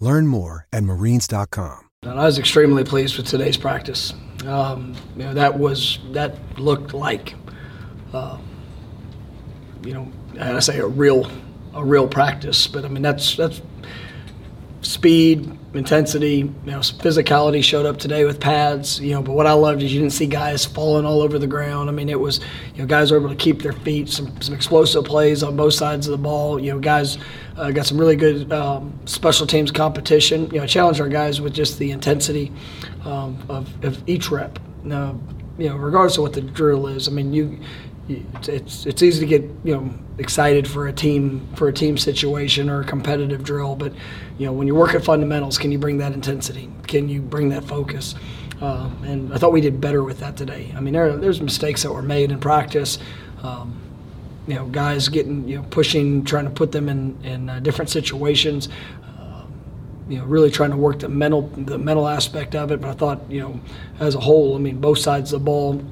Learn more at marines.com. And I was extremely pleased with today's practice. Um, you know, that was that looked like, uh, you know, I say a real, a real practice. But I mean, that's that's speed, intensity, you know, physicality showed up today with pads. You know, but what I loved is you didn't see guys falling all over the ground. I mean, it was you know guys were able to keep their feet. Some some explosive plays on both sides of the ball. You know, guys uh, got some really good um, special teams competition. You know, challenged our guys with just the intensity um, of, of each rep. Now, you know, regardless of what the drill is, I mean, you. You- It's it's easy to get you know excited for a team for a team situation or a competitive drill, but you know when you work at fundamentals, can you bring that intensity? Can you bring that focus? Um, and I thought we did better with that today. I mean, there there's mistakes that were made in practice. Um, you know, guys getting, you know, pushing, trying to put them in, in uh, different situations. Um, you know, really trying to work the mental, the mental aspect of it. But I thought, you know, as a whole, I mean, both sides of the ball.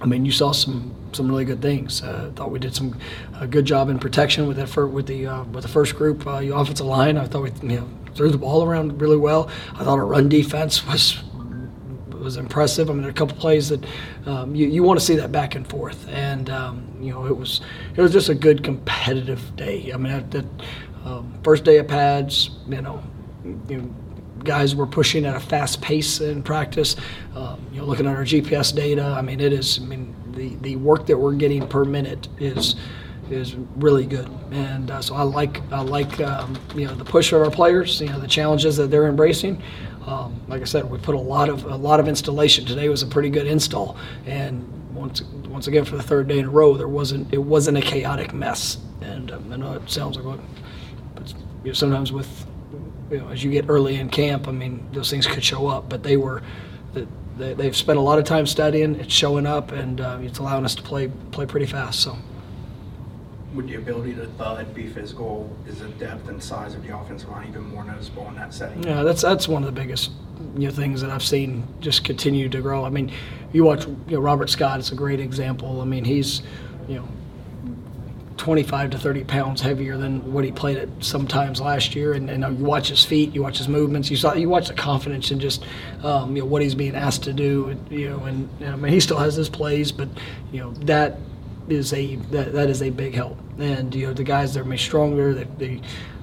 I mean, you saw some some really good things. Uh, I thought we did some a good job in protection with that with the uh, with the first group, uh, offensive line. I thought we, you know, threw the ball around really well. I thought our run defense was was impressive. I mean, there are a couple plays that um, you, you want to see that back and forth, and um, you know it was it was just a good competitive day. I mean, that, that um, first day of pads, you know, you know, guys were pushing at a fast pace in practice. Um, you know, looking at our GPS data, I mean, it is. I mean, the the work that we're getting per minute is is really good, and uh, so I like I like um, you know the push of our players, you know the challenges that they're embracing. Um, like I said, we put a lot of a lot of installation. Today was a pretty good install, and once once again for the third day in a row, there wasn't it wasn't a chaotic mess. And um, I know it sounds like, what, but you know, sometimes with you know as you get early in camp, I mean those things could show up, but they were. They, they've spent a lot of time studying. It's showing up, and uh, it's allowing us to play play pretty fast. So. With the ability to thud be physical? Is the depth and size of the offensive line even more noticeable in that setting? Yeah, that's that's one of the biggest you know things that I've seen just continue to grow. I mean, you watch you know Robert Scott is a great example. I mean, he's you know 25 to 30 pounds heavier than what he played at sometimes last year. And, and you watch his feet, you watch his movements, you saw you watch the confidence and just um, you know what he's being asked to do. You know, and, and I mean he still has his plays, but you know that is a that, that is a big help. And you know the guys that are made stronger. They, they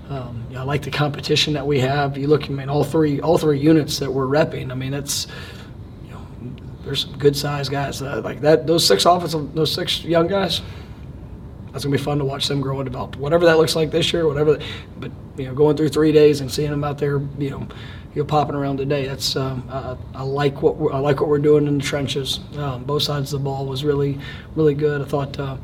um, you know, I like the competition that we have. You look, I mean, all three all three units that we're repping. I mean, that's you know, there's some good sized guys uh, like that. Those six offensive, those six young guys. That's gonna be fun to watch them grow and develop. Whatever that looks like this year, whatever. But you know, going through three days and seeing them out there, you know, you know, popping around today. That's um, I, I like what we're, I like what we're doing in the trenches. Um, both sides of the ball was really, really good. I thought. Uh,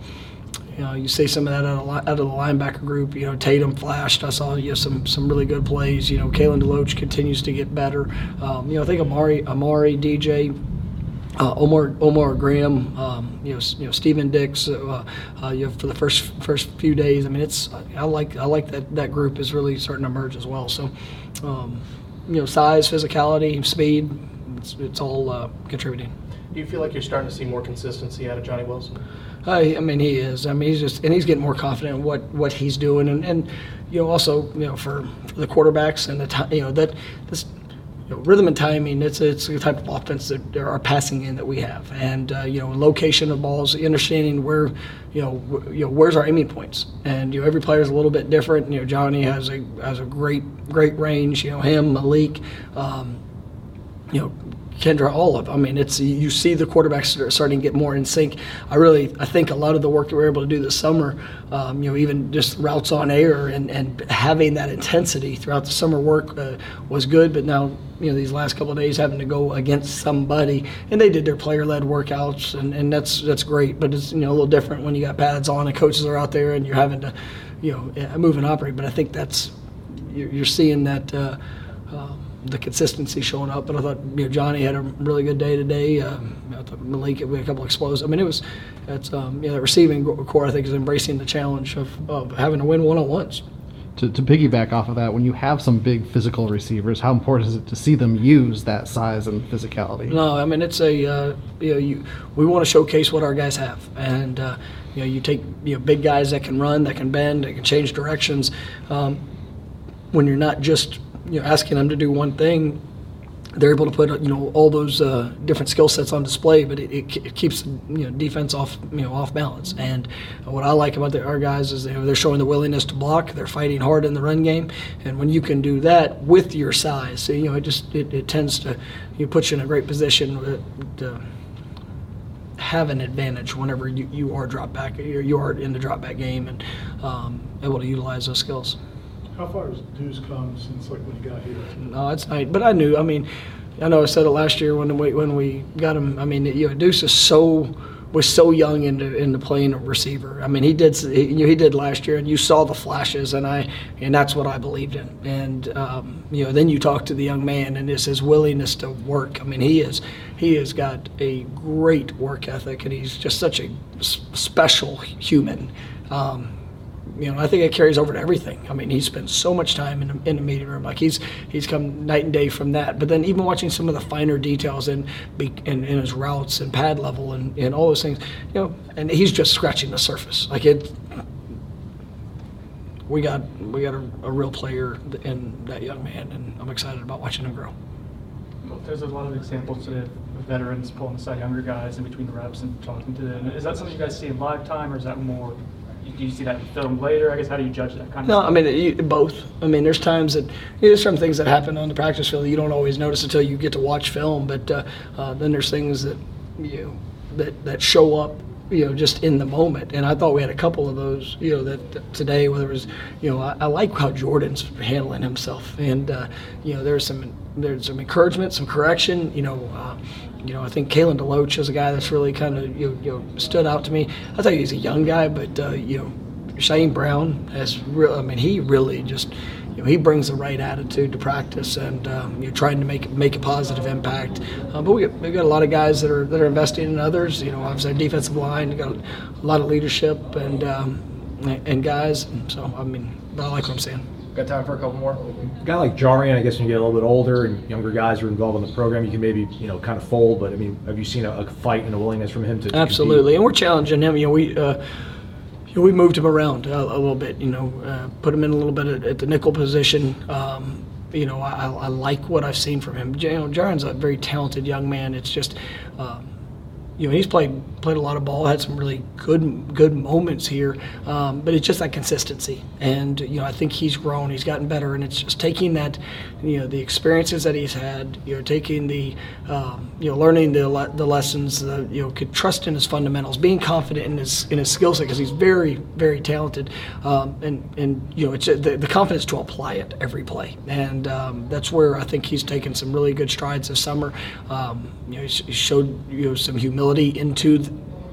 you know, you see some of that out of, out of the linebacker group. You know, Tatum flashed. I saw you know, some some really good plays. You know, Kalen DeLoach continues to get better. Um, you know, I think Amari, Amari, DJ, uh, Omar Omar Graham, um, you know, you know Stephen Dix, uh, uh, you know, for the first first few days. I mean, it's I like I like that that group is really starting to emerge as well. So, um, you know, size, physicality, speed, it's, it's all uh, contributing. Do you feel like you're starting to see more consistency out of Johnny Wilson? I, I mean, he is. I mean, he's just, and he's getting more confident in what, what he's doing, and, and you know, also, you know, for, for the quarterbacks and the time, you know, that this know, rhythm and timing. It's it's the type of offense that are passing in that we have, and uh, you know, location of balls, understanding where, you know, w- you know, where's our aiming points, and you know, every player is a little bit different. You know, Johnny has a has a great great range. You know, him, Malik. Um, you know, Kendra, of. I mean, it's you see the quarterbacks that are starting to get more in sync. I really, I think a lot of the work that we're able to do this summer, um, you know, even just routes on air and, and having that intensity throughout the summer work uh, was good. But now, you know, these last couple of days having to go against somebody, and they did their player-led workouts, and, and that's that's great. But it's you know a little different when you got pads on and coaches are out there and you're having to, you know, move and operate. But I think that's you're, seeing that. Uh, um, the consistency showing up. But I thought you know Johnny had a really good day today. Um, I thought Malik had a couple of explosives. I mean, it was it's um, you know the receiving core I think is embracing the challenge of, of having to win one on ones. To, to piggyback off of that, when you have some big physical receivers, how important is it to see them use that size and physicality? No, I mean it's a uh, you know you we want to showcase what our guys have, and uh, you know you take you know big guys that can run, that can bend, that can change directions. Um, when you're not just you know, asking them to do one thing, they're able to put you know all those uh, different skill sets on display, but it, it, it, keeps you know defense off you know off balance. And what I like about the, our guys is they're showing the willingness to block. They're fighting hard in the run game, and when you can do that with your size, so, you know it just it, it tends to you put you in a great position to have an advantage whenever you, you are drop back you are in the drop back game and um, able to utilize those skills. How far has Deuce come since like when you got here? No, it's not. But I knew. I mean, I know I said it last year when we when we got him. I mean, you know, Deuce is so was so young into into playing a receiver. I mean, he did he, you know, he did last year, and you saw the flashes, and I and that's what I believed in. And um, you know, then you talk to the young man, and it's his willingness to work. I mean, he is he has got a great work ethic, and he's just such a special human. Um, you know, I think it carries over to everything. I mean, he spends so much time in the, in meeting room. Like he's he's come night and day from that. But then even watching some of the finer details in in, in his routes and pad level and, and all those things, you know, and he's just scratching the surface. Like it, we got we got a, a real player in that young man, and I'm excited about watching him grow. There's a lot of examples today of veterans pulling aside younger guys in between the reps and talking to them. Is that something you guys see in live time, or is that more do you see that film later? I guess how do you judge that kind of? No? I mean you, both. I mean, there's times that you know, there's some things that happen on the practice field that you don't always notice until you get to watch film. But uh, uh, then there's things that you know, that that show up you know, just in the moment. And I thought we had a couple of those, you know, that, that today, whether it was, you know, I, I, like how Jordan's handling himself. And, uh, you know, there's some, there's some encouragement, some correction, you know, uh, you know, I think Kalen DeLoach is a guy that's really kind of, you, you know, stood out to me. I thought he's a young guy, but, uh, you know, Shane Brown has real, I mean, he really just, you know, he brings the right attitude to practice and um, you're trying to make make a positive impact. Uh, but we got, we got a lot of guys that are that are investing in others. You know, obviously defensive line got a lot of leadership and um, and guys. So I mean, I like what I'm saying. Got time for a couple more? A guy like Jarrian, I guess when you get a little bit older and younger guys are involved in the program, you can maybe you know kind of fold. But I mean, have you seen a, a fight and a willingness from him to, to absolutely? Compete? And we're challenging him. You know, we. Uh, you know, we moved him around a, a little bit. You know, uh, put him in a little bit at, at the nickel position. Um, you know, I, I, like what I've seen from him. You know, Jarrian's a very talented young man. It's just, um, you know, he's played played a lot of ball, had some really good good moments here, um, but it's just that consistency. And you know, I think he's grown, he's gotten better, and it's just taking that, you know, the experiences that he's had, you know, taking the, um, you know, learning the le- the lessons, the, you know, could trust in his fundamentals, being confident in his in his skill set because he's very very talented, um, and and you know, it's the, the confidence to apply it every play, and um, that's where I think he's taken some really good strides this summer. Um, you know, he showed you know some humility into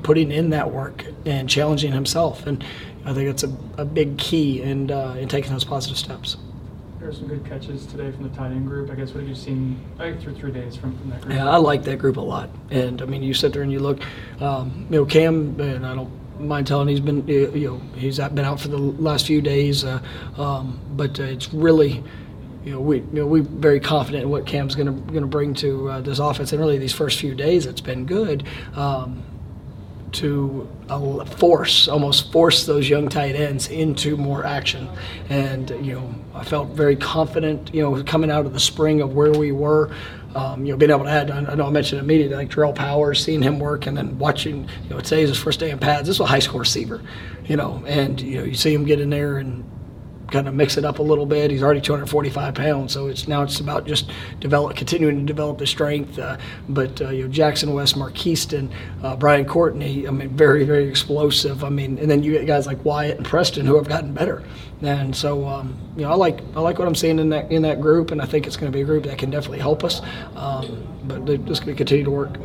putting in that work and challenging himself. And I think that's a, a big key in, uh, in taking those positive steps. There are some good catches today from the tight end group. I guess what have you seen think, through three days from, from that group? Yeah, I like that group a lot. And I mean, you sit there and you look, um, you know, Cam, and I don't mind telling he's been, you know, he's been out for the last few days, uh, um, but uh, it's really you know, we you know, we're very confident in what Cam's going to going to bring to uh, this offense. And really, these first few days, it's been good. Um, to uh, force, almost force those young tight ends into more action. And, you know, I felt very confident, you know, coming out of the spring of where we were, um, you know, being able to add, I know I mentioned immediately, like Terrell Powers, seeing him work, and then watching, you know, today's his first day in pads. This is a high school receiver, you know, and, you know, you see him get in there and kind of mix it up a little bit. He's already 245 pounds, so it's now it's about just develop, continuing to develop the strength. Uh, but uh, you know, Jackson West, Markeston, uh, Brian Courtney. I mean, very very explosive. I mean, and then you get guys like Wyatt and Preston who have gotten better. And so um, you know, I like I like what I'm seeing in that in that group, and I think it's going to be a group that can definitely help us. Um, but they're just going to continue to work.